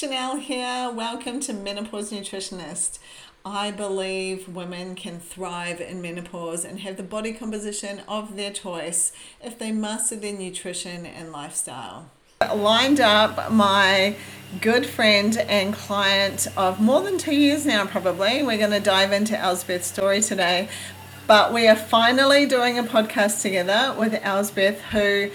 Chanel here. Welcome to Menopause Nutritionist. I believe women can thrive in menopause and have the body composition of their choice if they master their nutrition and lifestyle. Lined up my good friend and client of more than two years now, probably. We're going to dive into Elsbeth's story today. But we are finally doing a podcast together with Elsbeth, who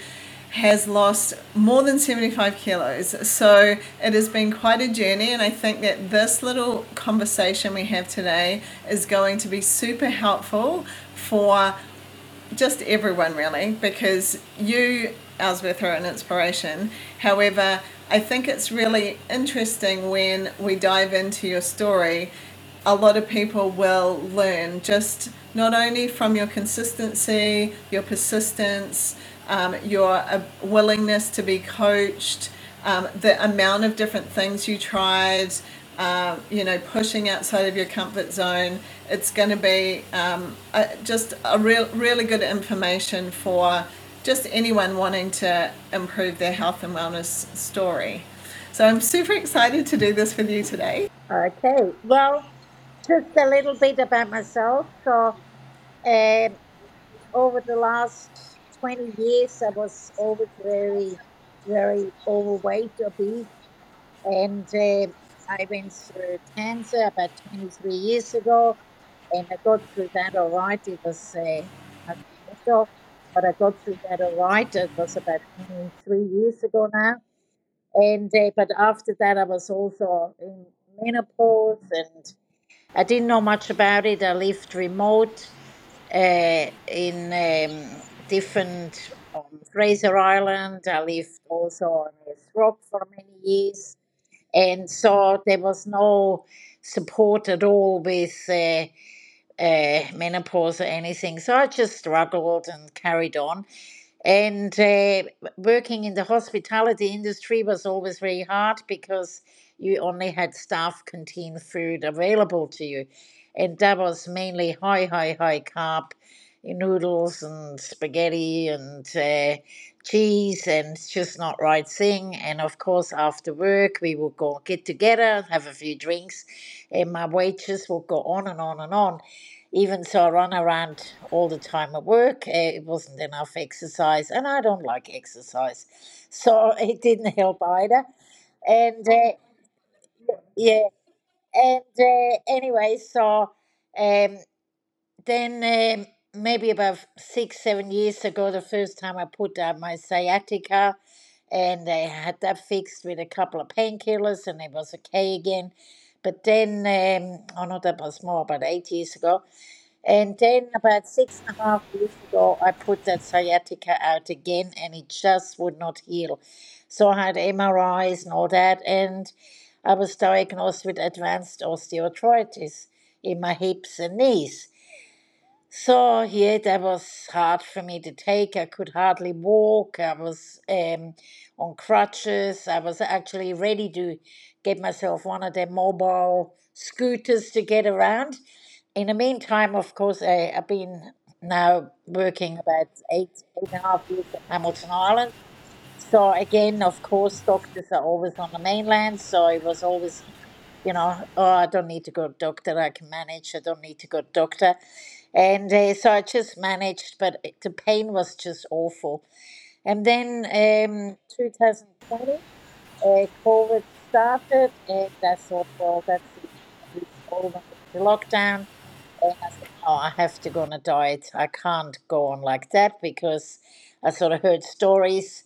has lost more than 75 kilos. So it has been quite a journey, and I think that this little conversation we have today is going to be super helpful for just everyone, really, because you, Elsbeth, are an inspiration. However, I think it's really interesting when we dive into your story. A lot of people will learn just not only from your consistency, your persistence, um, your uh, willingness to be coached, um, the amount of different things you tried, uh, you know, pushing outside of your comfort zone. It's going to be um, a, just a real, really good information for just anyone wanting to improve their health and wellness story. So I'm super excited to do this with you today. Okay, well, just a little bit about myself. So, um, over the last 20 years, I was always very, very overweight, obese, and uh, I went through cancer about 23 years ago, and I got through that all right. It was uh, special, but I got through that all right. It was about 23 years ago now. And uh, but after that, I was also in menopause, and I didn't know much about it. I lived remote uh, in um, different um, Fraser Island. I lived also on West Rock for many years, and so there was no support at all with uh, uh, menopause or anything. So I just struggled and carried on. And uh, working in the hospitality industry was always very hard because you only had staff canteen food available to you. And that was mainly high, high, high carb noodles and spaghetti and uh, cheese, and it's just not right thing. And of course, after work, we would go get together, have a few drinks, and my wages would go on and on and on even so I run around all the time at work. eh, It wasn't enough exercise, and I don't like exercise, so it didn't help either. And uh, yeah, and uh, anyway, so um, then um, maybe about six, seven years ago, the first time I put out my sciatica, and I had that fixed with a couple of painkillers, and it was okay again. But then, um, oh no, that was more about eight years ago. And then about six and a half years ago, I put that sciatica out again, and it just would not heal. So I had MRIs and all that, and I was diagnosed with advanced osteoarthritis in my hips and knees. So yeah, that was hard for me to take. I could hardly walk. I was um, on crutches. I was actually ready to get myself one of them mobile scooters to get around. In the meantime, of course, I, I've been now working about eight, eight and a half years at Hamilton Island. So again, of course, doctors are always on the mainland. So it was always you know, oh, I don't need to go to doctor. I can manage. I don't need to go to doctor. And uh, so I just managed, but it- the pain was just awful. And then um, 2020, uh, COVID started, and I thought, well, that's it. It's the lockdown. And I said, I have to go on a diet. I can't go on like that because I sort of heard stories.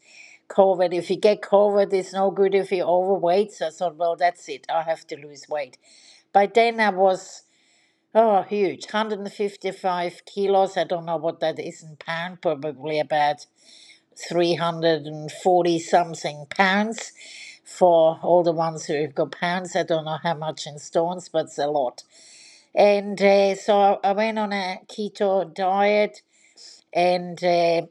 COVID, if you get COVID, it's no good if you're overweight. So I thought, well, that's it. I have to lose weight. By then I was, oh, huge, 155 kilos. I don't know what that is in pound, probably about 340 something pounds. For all the ones who've got pounds, I don't know how much in stones, but it's a lot. And uh, so I went on a keto diet, and uh,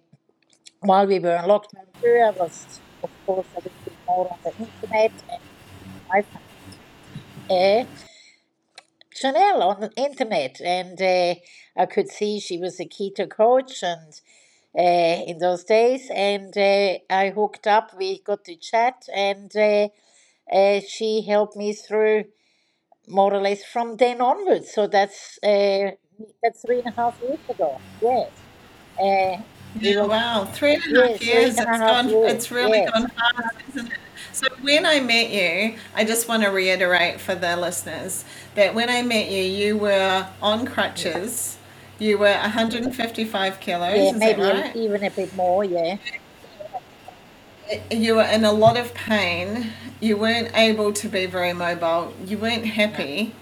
while we were in lockdown I was, of course, a little bit more on the internet, and I found uh, Chanel on the internet, and uh, I could see she was a keto coach, and uh, in those days, and uh, I hooked up. We got to chat, and she helped me through more or less from then onwards. So that's that's three and a half years ago. Yes. Yeah, wow, three and a half yes, three years. and a It's half gone, years. it's really Yes. gone fast, isn't it? So when I met you, I just want to reiterate for the listeners that when I met you, you were on crutches. You were 155 Yeah, kilos, is that maybe a, right? even a bit more. Yeah. You were in a lot of pain. You weren't able to be very mobile. You weren't happy.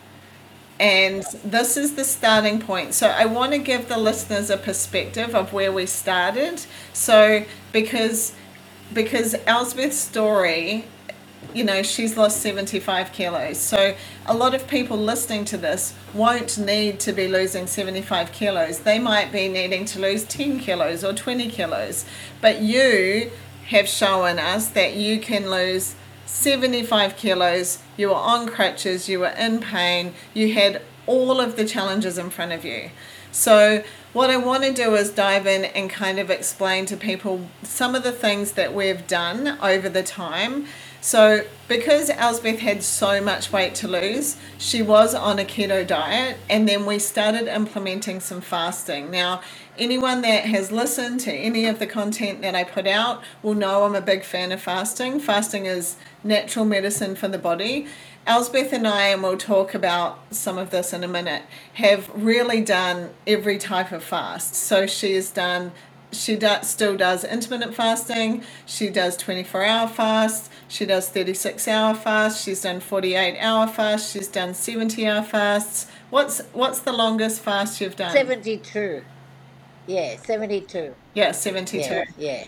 And this is the starting point. So I want to give the listeners a perspective of where we started. So because because Elsbeth's story, you know, she's lost 75 kilos. So a lot of people listening to this won't need to be losing 75 kilos. They might be needing to lose 10 kilos or 20 kilos. But you have shown us that you can lose 75 kilos, you were on crutches, you were in pain, you had all of the challenges in front of you. So, what I want to do is dive in and kind of explain to people some of the things that we've done over the time. So, because Elsbeth had so much weight to lose, she was on a keto diet, and then we started implementing some fasting. Now, anyone that has listened to any of the content that I put out will know I'm a big fan of fasting. Fasting is natural medicine for the body. Elsbeth and I, and we'll talk about some of this in a minute, have really done every type of fast. So she has done, she do, still does intermittent fasting, she does 24 hour fast, she does 36 hour fast, she's done 48 hour fast, she's done 70 hour fasts. What's what's the longest fast you've done? Seventy-two. Yeah, seventy-two. Yeah, 72. Yeah, yeah.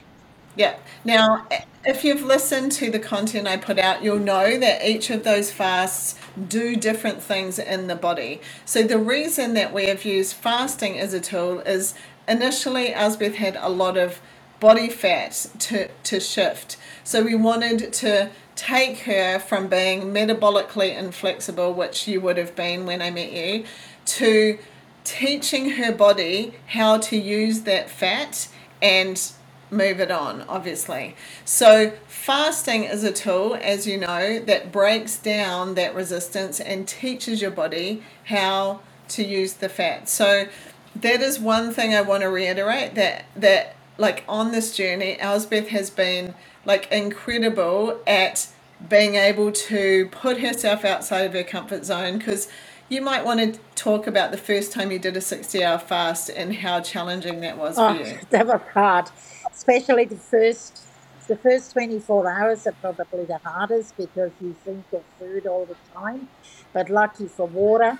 Yeah. Now, if you've listened to the content I put out, you'll know that each of those fasts do different things in the body. So, the reason that we have used fasting as a tool is initially Elsbeth had a lot of body fat to, to shift. So, we wanted to take her from being metabolically inflexible, which you would have been when I met you, to teaching her body how to use that fat and move it on, obviously. So, fasting is a tool, as you know, that breaks down that resistance and teaches your body how to use the fat. So, that is one thing I want to reiterate that that like on this journey, Elsbeth has been like incredible at being able to put herself outside of her comfort zone because you might want to talk about the first time you did a 60 hour fast and how challenging that was for Oh, you. that was hard, especially the first. The first 24 hours are probably the hardest because you think of food all the time, but lucky for water.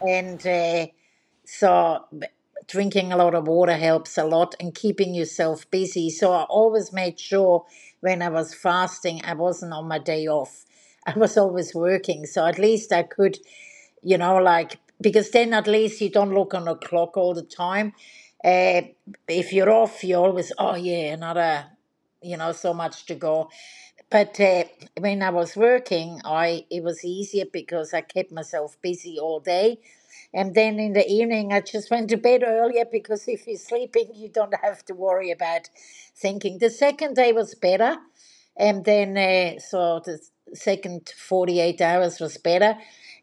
And uh, so drinking a lot of water helps a lot and keeping yourself busy. So I always made sure when I was fasting, I wasn't on my day off. I was always working. So at least I could you know, like because then at least you don't look on the clock all the time. Uh, if you're off, you always, oh yeah, another, you know, so much to go. But uh, when I was working, I it was easier because I kept myself busy all day, and then in the evening I just went to bed earlier because if you're sleeping, you don't have to worry about thinking. The second day was better, and then uh, so the second 48 hours was better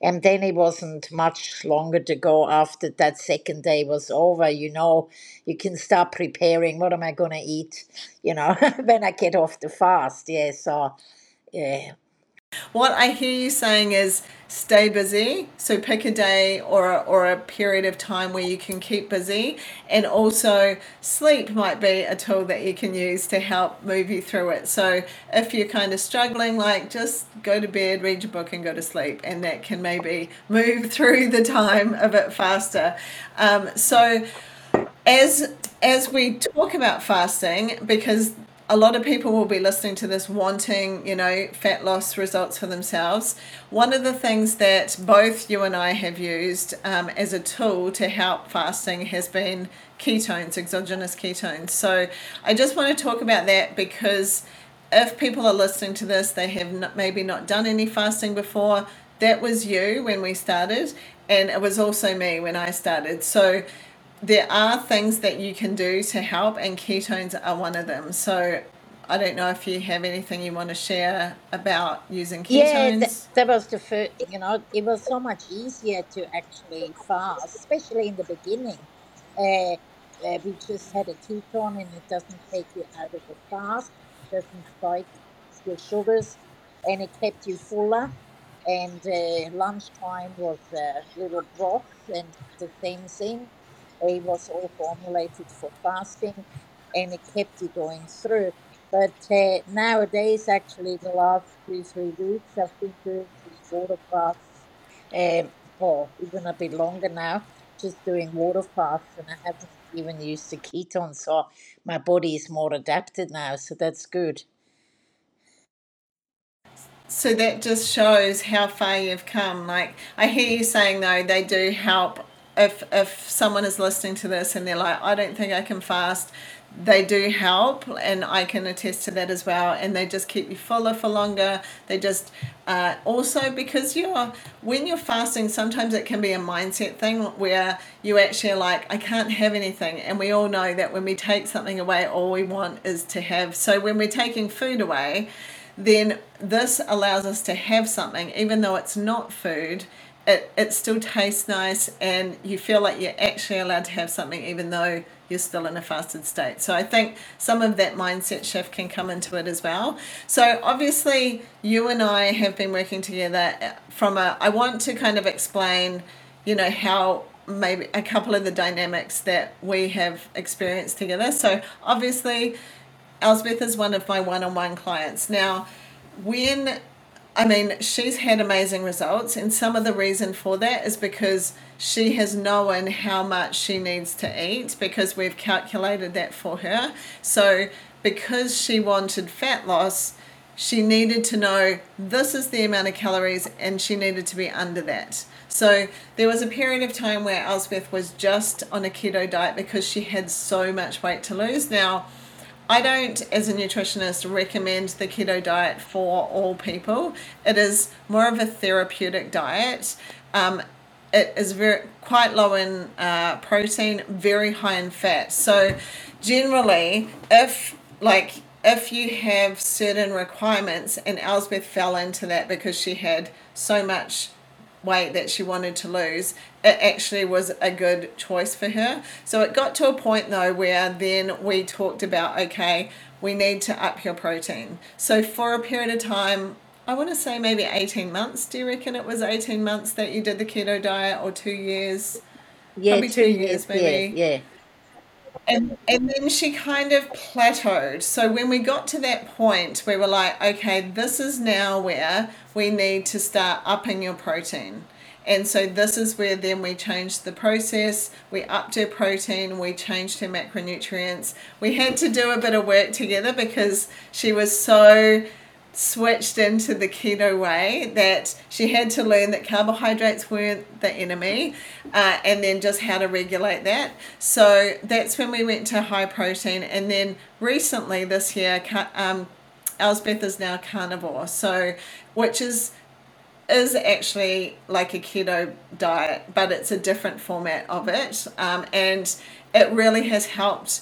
and then it wasn't much longer to go after that second day was over you know? You can start preparing what am i going to eat? You know? When i get off the fast yeah so yeah What I hear you saying is stay busy. So pick a day or a, or a period of time where you can keep busy, and also sleep might be a tool that you can use to help move you through it. So if you're kind of struggling, like just go to bed, read your book, and go to sleep, and that can maybe move through the time a bit faster. Um, so as as we talk about fasting because a lot of people will be listening to this wanting you know fat loss results for themselves. One of the things that both you and i have used um, as a tool to help fasting has been ketones exogenous ketones. So i just want to talk about that because if people are listening to this they have not, maybe not done any fasting before that was you when we started and it was also me when i started. So there are things that you can do to help, and ketones are one of them. So I don't know if you have anything you want to share about using Yeah, that, ketones. that was the first, you know, it was so much easier to actually fast, especially in the beginning. Uh, uh, we just had a ketone and it doesn't take you out of the fast, doesn't spike your sugars, and it kept you fuller. And uh, lunchtime was a little broth and the same thing. It was all formulated for fasting and it kept you going through. But uh, nowadays, actually, the last two, three weeks, I've been doing these water fasts, um, or even a bit longer now, just doing water fasts, and I haven't even used the ketones, so my body is more adapted now, so that's good. So that just shows how far you've come. Like I hear you saying though, they do help. If if someone is listening to this and they're like, I don't think I can fast, they do help, and I can attest to that as well. And they just keep you fuller for longer. They just uh, also because you're when you're fasting, sometimes it can be a mindset thing where you actually are like, I can't have anything, and we all know that when we take something away, all we want is to have. So when we're taking food away then this allows us to have something, even though it's not food. It, it still tastes nice, and you feel like you're actually allowed to have something, even though you're still in a fasted state. So, I think some of that mindset shift can come into it as well. So, obviously, you and I have been working together uh, from a, I want to kind of explain, you know, how maybe a couple of the dynamics that we have experienced together. So, obviously, Elsbeth is one of my one on one clients. Now, when I mean, she's had amazing results, and some of the reason for that is because she has known how much she needs to eat because we've calculated that for her. So, because she wanted fat loss, she needed to know this is the amount of calories and she needed to be under that. So, there was a period of time where Elsbeth was just on a keto diet because she had so much weight to lose. Now, I don't, as a nutritionist, recommend the keto diet for all people. It is more of a therapeutic diet. Um, it is very quite low in uh, protein, very high in fat. So, generally, if like if you have certain requirements, and Elsbeth fell into that because she had so much weight that she wanted to lose, it actually was a good choice for her. So it got to a point though where then we talked about okay, we need to up your protein. So for a period of time, I want to say maybe 18 months. Do you reckon it was 18 months that you did the keto diet or two years? Yeah, Probably two two years, years, yeah, maybe. yeah. And and then she kind of plateaued. So when we got to that point, we were like, okay, this is now where we need to start upping your protein. And so this is where then we changed the process. We upped her protein, we changed her macronutrients. We had to do a bit of work together because she was so switched into the keto way that she had to learn that carbohydrates weren't the enemy uh, and then just how to regulate that. So that's when we went to high protein. And then recently this year, um, Elsbeth is now carnivore. So, which is is actually like a keto diet, but it's a different format of it. Um, and it really has helped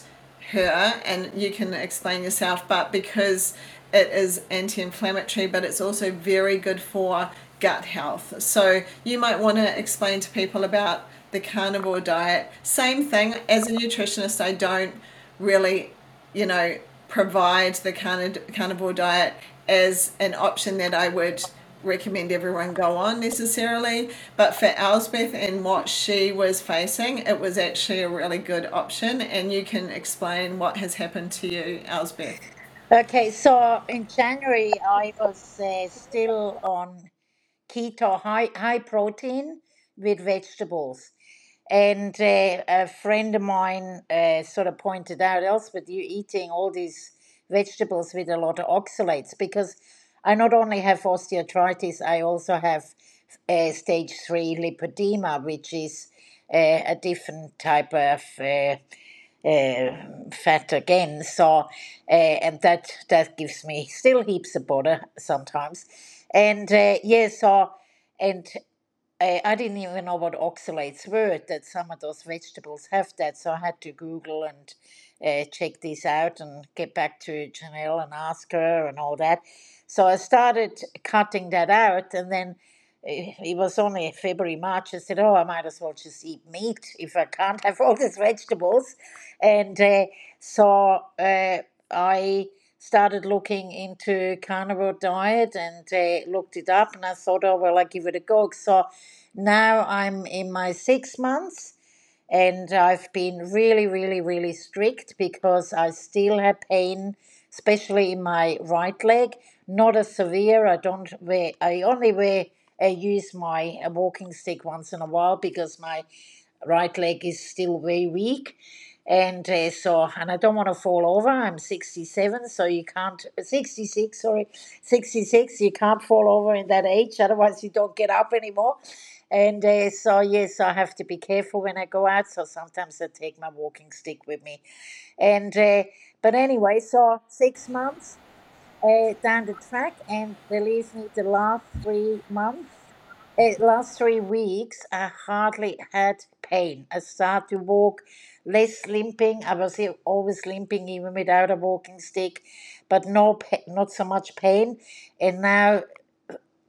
her, and you can explain yourself, but because it is anti inflammatory, but it's also very good for gut health. So you might want to explain to people about the carnivore diet. Same thing, as a nutritionist, I don't really, you know, provide the carnivore diet as an option that I would recommend everyone go on necessarily. But for Elsbeth and what she was facing, it was actually a really good option. And you can explain what has happened to you, Elsbeth. Okay, so in January, I was uh, still on keto, high, high protein with vegetables. And uh, a friend of mine uh, sort of pointed out, Elsbeth, you're eating all these vegetables with a lot of oxalates because I not only have osteoarthritis, I also have uh, stage three lipoedema, which is uh, a different type of uh, uh, fat again. So, uh, and that that gives me still heaps of butter sometimes. And uh, yeah, so and uh, I didn't even know what oxalates were. That some of those vegetables have that, so I had to Google and uh, check this out and get back to Janelle and ask her and all that. So I started cutting that out, and then it was only February, March. I said, "Oh, I might as well just eat meat if I can't have all these vegetables." And uh, so uh, I started looking into carnivore diet and uh, looked it up, and I thought, "Oh, well, I give it a go." So now I'm in my six months and I've been really, really, really strict because I still have pain, especially in my right leg not as severe. I don't wear. I only wear. I use my walking stick once in a while because my right leg is still very weak, and uh, so and I don't want to fall over. I'm 67, so you can't 66. Sorry, 66. You can't fall over in that age, otherwise you don't get up anymore. And uh, so yes, I have to be careful when I go out. So sometimes I take my walking stick with me, and uh, but anyway, so six months uh, down the track, and believe me, the last three months, uh, last three weeks, I hardly had pain. I started to walk less limping. I was always limping even without a walking stick, but no, not so much pain. And now,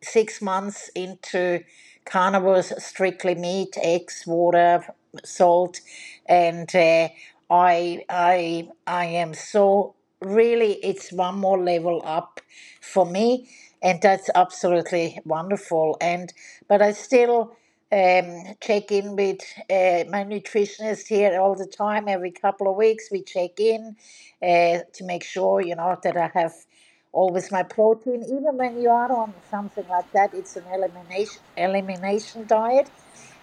six months into carnivores, strictly meat, eggs, water, salt, and uh, I, I, I am so really it's one more level up for me and that's absolutely wonderful. And but i still um, check in with uh, my nutritionist here all the time. Every couple of weeks we check in uh, to make sure you know that i have always my protein. Even when you are on something like that it's an elimination elimination diet.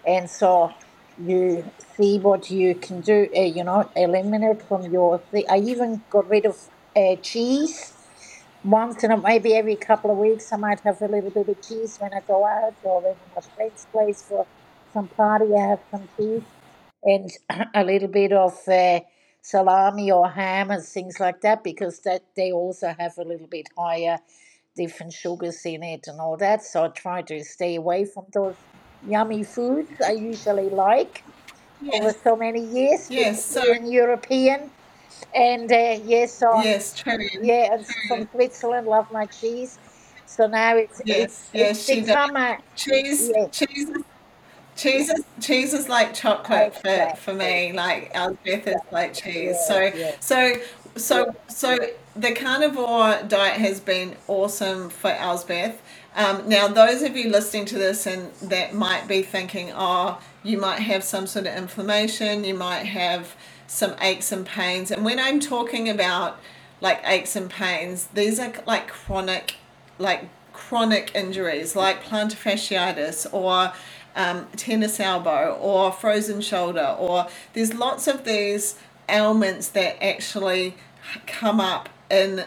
And so you see what you can do, uh, you know, eliminate from your thing. I even got rid of uh, cheese. Once in a maybe every couple of weeks, I might have a little bit of cheese when I go out or when my friend's place for some party. I have some cheese and a little bit of uh, salami or ham and things like that because that they also have a little bit higher different sugars in it and all that. So I try to stay away from those yummy foods I usually like yes. over so many years. Yes, so European. And uh, yes, so yes, true. Yeah, and true. from Switzerland, love my cheese. So now it's yes, it's, yes, it's become a cheese. Cheese. Cheese is cheese is like chocolate for, for me. Like Elsbeth is like cheese. Yeah, so yeah. so so so the carnivore diet has been awesome for Elsbeth. Um, now, those of you listening to this and that might be thinking, oh, you might have some sort of inflammation, you might have some aches and pains. And when I'm talking about like aches and pains, these are like chronic, like chronic injuries, like plantar fasciitis or um, tennis elbow or frozen shoulder, or there's lots of these ailments that actually come up in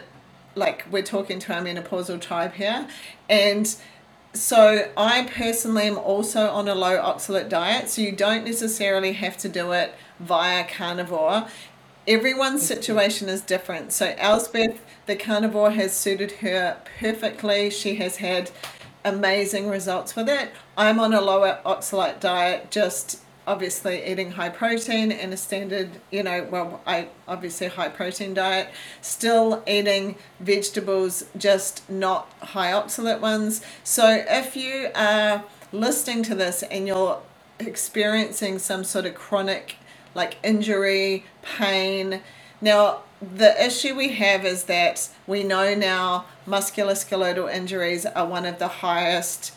like we're talking to our menopausal tribe here and so I personally am also on a low oxalate diet, so you don't necessarily have to do it via carnivore. Everyone's situation is different. So Elsbeth the carnivore has suited her perfectly. She has had amazing results with it. I'm on a lower oxalate diet, just obviously eating high protein and a standard, you know, well, I obviously high protein diet, still eating vegetables, just not high oxalate ones. So if you are listening to this and you're experiencing some sort of chronic like injury, pain, now the issue we have is that we know now musculoskeletal injuries are one of the highest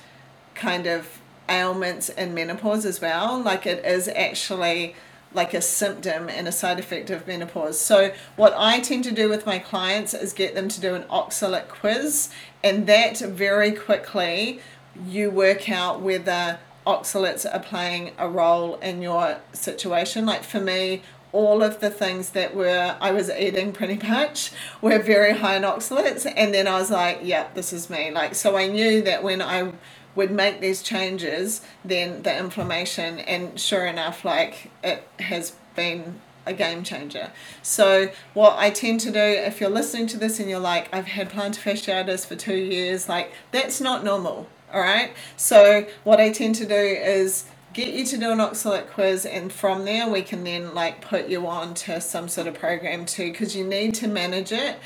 kind of ailments in menopause as well. Like it is actually like a symptom and a side effect of menopause. So what I tend to do with my clients is get them to do an oxalate quiz and that very quickly you work out whether oxalates are playing a role in your situation. Like for me, all of the things that were I was eating pretty much were very high in oxalates and then I was like, yeah, this is me. Like so I knew that when I would make these changes, then the inflammation, and sure enough, like it has been a game changer. So, what I tend to do, if you're listening to this and you're like, I've had plantar fasciitis for two years, like that's not normal, all right? So, what I tend to do is get you to do an oxalate quiz and from there we can then like put you on to some sort of program too because you need to manage it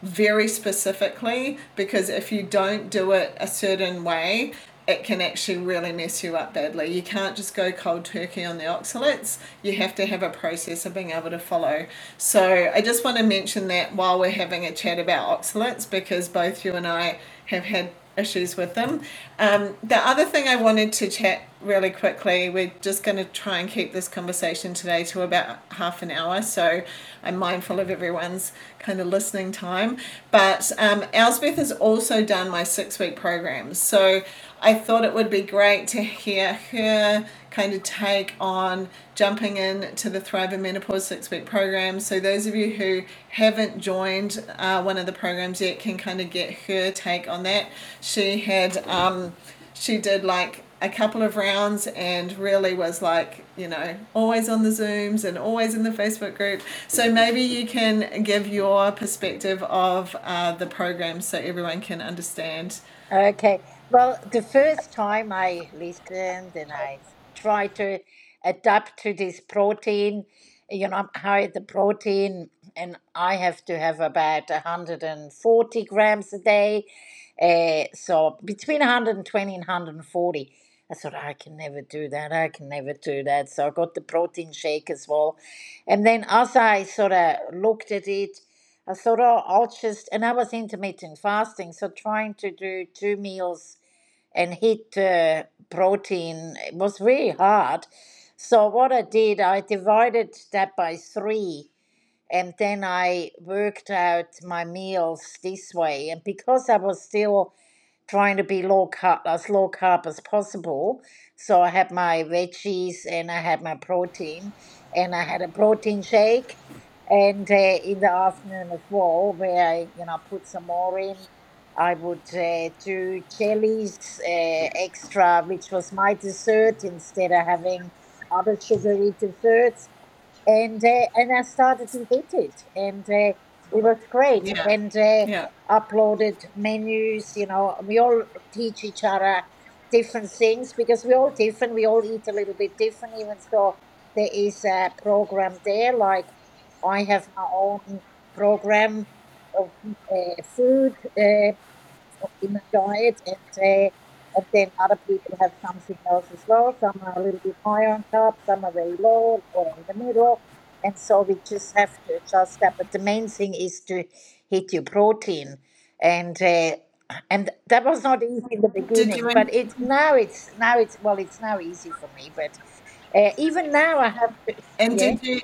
very specifically because if you don't do it a certain way it can actually really mess you up badly. You can't just go cold turkey on the oxalates. You have to have a process of being able to follow. So I just want to mention that while we're having a chat about oxalates because both you and I have had issues with them. Um, the other thing I wanted to chat really quickly, we're just going to try and keep this conversation today to about half an hour, so I'm mindful of everyone's kind of listening time. But um, has also done my six week program, so I thought it would be great to hear her kind of take on jumping in to the Thrive in Menopause six week program. So, those of you who haven't joined uh, one of the programs yet can kind of get her take on that. She had, um, she did like a couple of rounds and really was like, you know, always on the Zooms and always in the Facebook group. So, maybe you can give your perspective of uh, the program so everyone can understand. Okay. Well, the first time I listened and I tried to adapt to this protein, you know, I'm how the protein, and I have to have about 140 grams a day. Uh, so between 120 and 140. I thought, I can never do that. I can never do that. So I got the protein shake as well. And then as I sort of looked at it, I thought, oh, I'll just, and I was intermittent fasting, so trying to do two meals and hit uh, protein was really hard. So what I did, I divided that by three, and then I worked out my meals this way. And because I was still trying to be low carb, as low carb as possible, so I had my veggies and I had my protein, and I had a protein shake and uh, in the afternoon as well, where I, you know, put some more in. I would uh, do jellies uh, extra, which was my dessert instead of having other sugary desserts. And uh, and I started to hit it, and uh, it was great. Yeah. And uh, Yeah. uploaded menus. You know, we all teach each other different things because we're all different. We all eat a little bit different, even though there is a program there. Like I have my own program of uh, food uh, in my diet, and uh, and then other people have something else as well. Some are a little bit higher on top, some are very low or in the middle, and so we just have to adjust that. But the main thing is to hit your protein, and uh, and that was not easy in the Did beginning, you but it's now it's now it's well it's now easy for me. But uh, even now I have to, and yeah. did you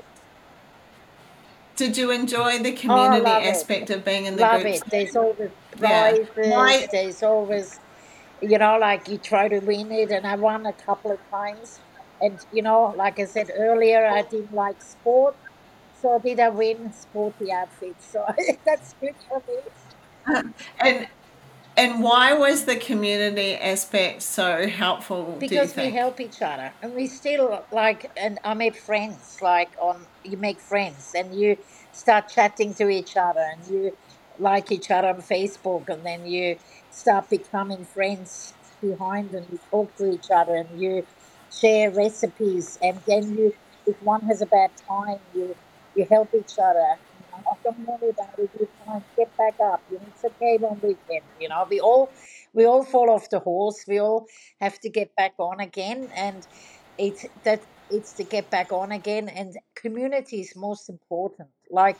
did you enjoy the Oh, community it. aspect of being in the Love groups? it. There's always Yeah. prizes. There's always, you know, like you try to win it, and I won a couple of times. And you know, like I said earlier, I didn't like sport, so did I win sporty outfits? So that's good for me and and why was the community aspect so helpful, because we help each other, and we still like. And I made friends. Like on, you make friends, and you start chatting to each other, and you like each other on Facebook, and then you start becoming friends behind, and you talk to each other, and you share recipes, and then you, if one has a bad time, you you help each other. Know, "Oh, don't worry about it. You can't get back up. You know, it's okay one weekend. You know, we all we all fall off the horse. We all have to get back on again, and it's that it's to get back on again. And community is most important. Like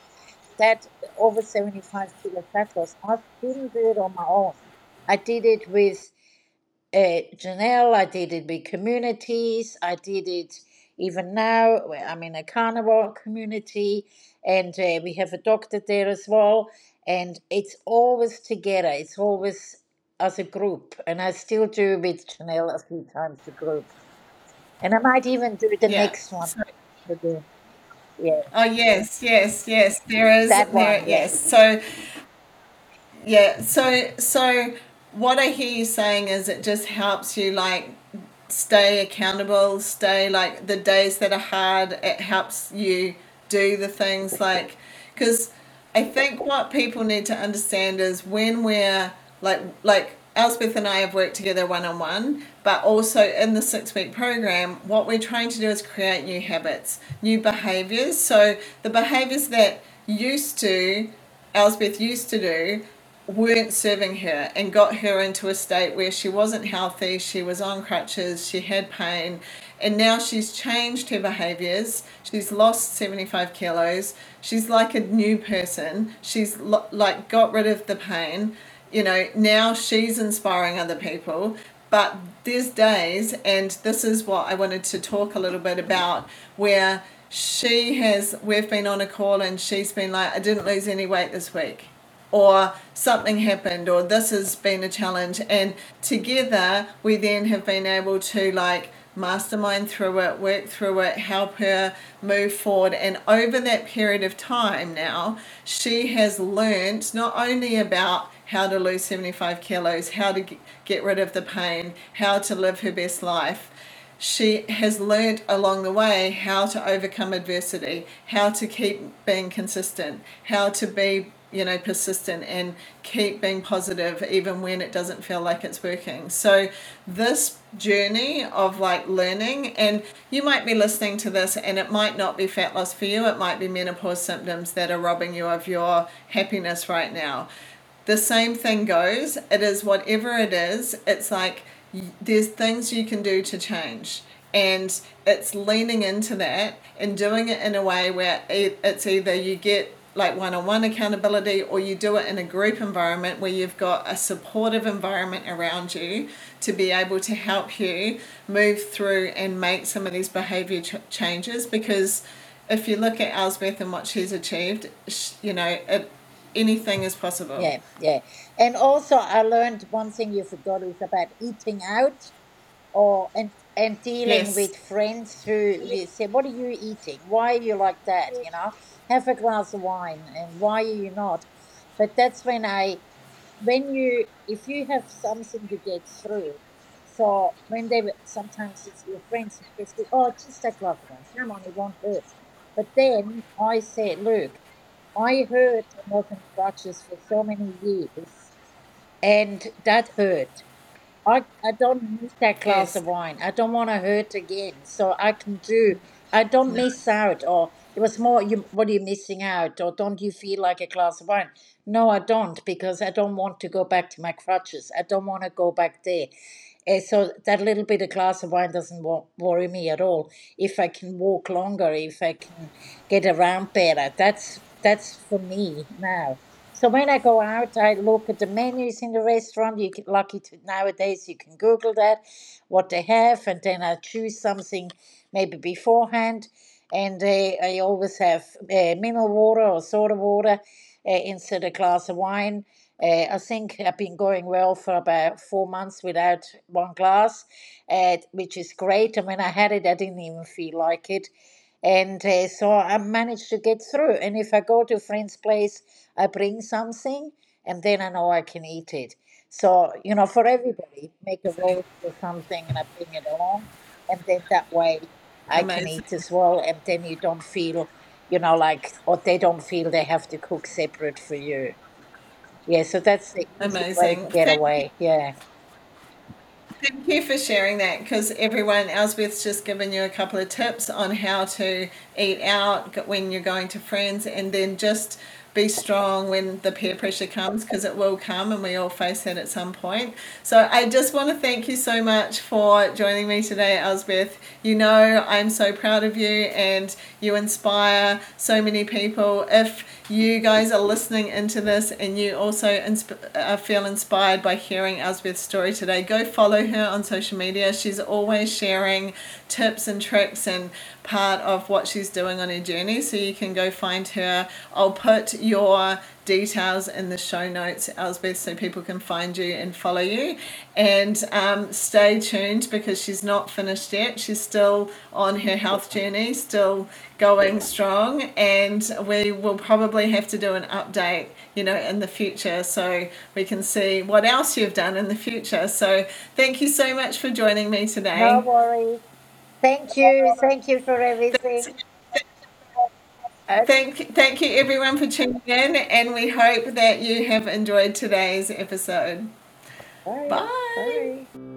that over 75 kilo fat loss, I didn't do it on my own. I did it with uh, Janelle, I did it with communities, I did it even now. I'm in a carnivore community, and uh, we have a doctor there as well. And it's always together, it's always as a group. And I still do with Chanel a few times a group. And I might even do the Yeah. next one. So, Yeah, oh yes, yes, yes. There is that there one, yes. So yeah, so so what I hear you saying is it just helps you like stay accountable, stay like the days that are hard, it helps you do the things like because I think what people need to understand is when we're like like Elsbeth and I have worked together one on one, but also in the six week program, what we're trying to do is create new habits, new behaviors. So the behaviors that used to, Elsbeth used to do, weren't serving her and got her into a state where she wasn't healthy, she was on crutches, she had pain, and now she's changed her behaviors. She's lost 75 kilos. She's like a new person. She's lo- like got rid of the pain. You know, now she's inspiring other people. But there's days, and this is what I wanted to talk a little bit about, where she has, we've been on a call and she's been like, I didn't lose any weight this week or something happened or this has been a challenge. And together we then have been able to like mastermind through it work through it help her move forward. And over that period of time now she has learned not only about how to lose 75 kilos how to get rid of the pain how to live her best life she has learned along the way how to overcome adversity how to keep being consistent how to be you know, persistent and keep being positive even when it doesn't feel like it's working. So, this journey of like learning, and you might be listening to this and it might not be fat loss for you, it might be menopause symptoms that are robbing you of your happiness right now. The same thing goes, it is whatever it is, it's like there's things you can do to change and it's leaning into that and doing it in a way where it's either you get like one on one accountability, or you do it in a group environment where you've got a supportive environment around you to be able to help you move through and make some of these behavior ch- changes. Because if you look at Elsbeth and what she's achieved, you know, it, anything is possible. Yeah, yeah. And also, I learned one thing you forgot is about eating out or and and dealing yes. with friends who you say, What are you eating? Why are you like that? You know? have a glass of wine and why are you not but that's when i when you if you have something to get through so when they sometimes it's your friends they say oh just a glass of wine come on it won't hurt but then i said look i hurt American crutches for so many years and that hurt I, I don't need that glass yes. of wine. I don't want to hurt again. So I can do, I don't miss out or it was more, you, what are you missing out? Or don't you feel like a glass of wine? No, I don't, because I don't want to go back to my crutches. I don't want to go back there. Uh, so that little bit of glass of wine doesn't worry me at all. If I can walk longer, if I can get around better, that's that's for me now. So when I go out, I look at the menus in the restaurant. You get lucky to nowadays you can Google that, what they have, and then I choose something maybe beforehand and uh, I always have uh, mineral water or soda water uh, instead of a glass of wine. Uh, I think I've been going well for about four months without one glass, uh, which is great. And when I had it, I didn't even feel like it. And uh, so I managed to get through. And if I go to a friend's place, I bring something and then I know I can eat it. So, you know, for everybody, make a roast or something and I bring it along. And then that way I can eat as well, and then you don't feel, you know, like, or they don't feel they have to cook separate for you. Yeah, so that's the Amazing. get Thank away. Yeah. Thank you for sharing that because everyone, Elsbeth's just given you a couple of tips on how to eat out when you're going to friends and then just be strong when the peer pressure comes because it will come and we all face that at some point. So I just want to thank you so much for joining me today, Elsbeth. You know, I'm so proud of you and you inspire so many people. If you guys are listening into this and you also insp- uh, feel inspired by hearing Elsbeth's story today, go follow her on social media. She's always sharing tips and tricks and part of what she's doing on her journey. So you can go find her. I'll put your details in the show notes, Elsbeth, so people can find you and follow you. And um, stay tuned because she's not finished yet. She's still on her health journey, still going strong. And we will probably have to do an update, you know, in the future so we can see what else you've done in the future. So thank you so much for joining me today. No worries. Thank you. Thank you for everything. Thank, thank you everyone for tuning in, and we hope that you have enjoyed today's episode. Bye. Bye. Bye.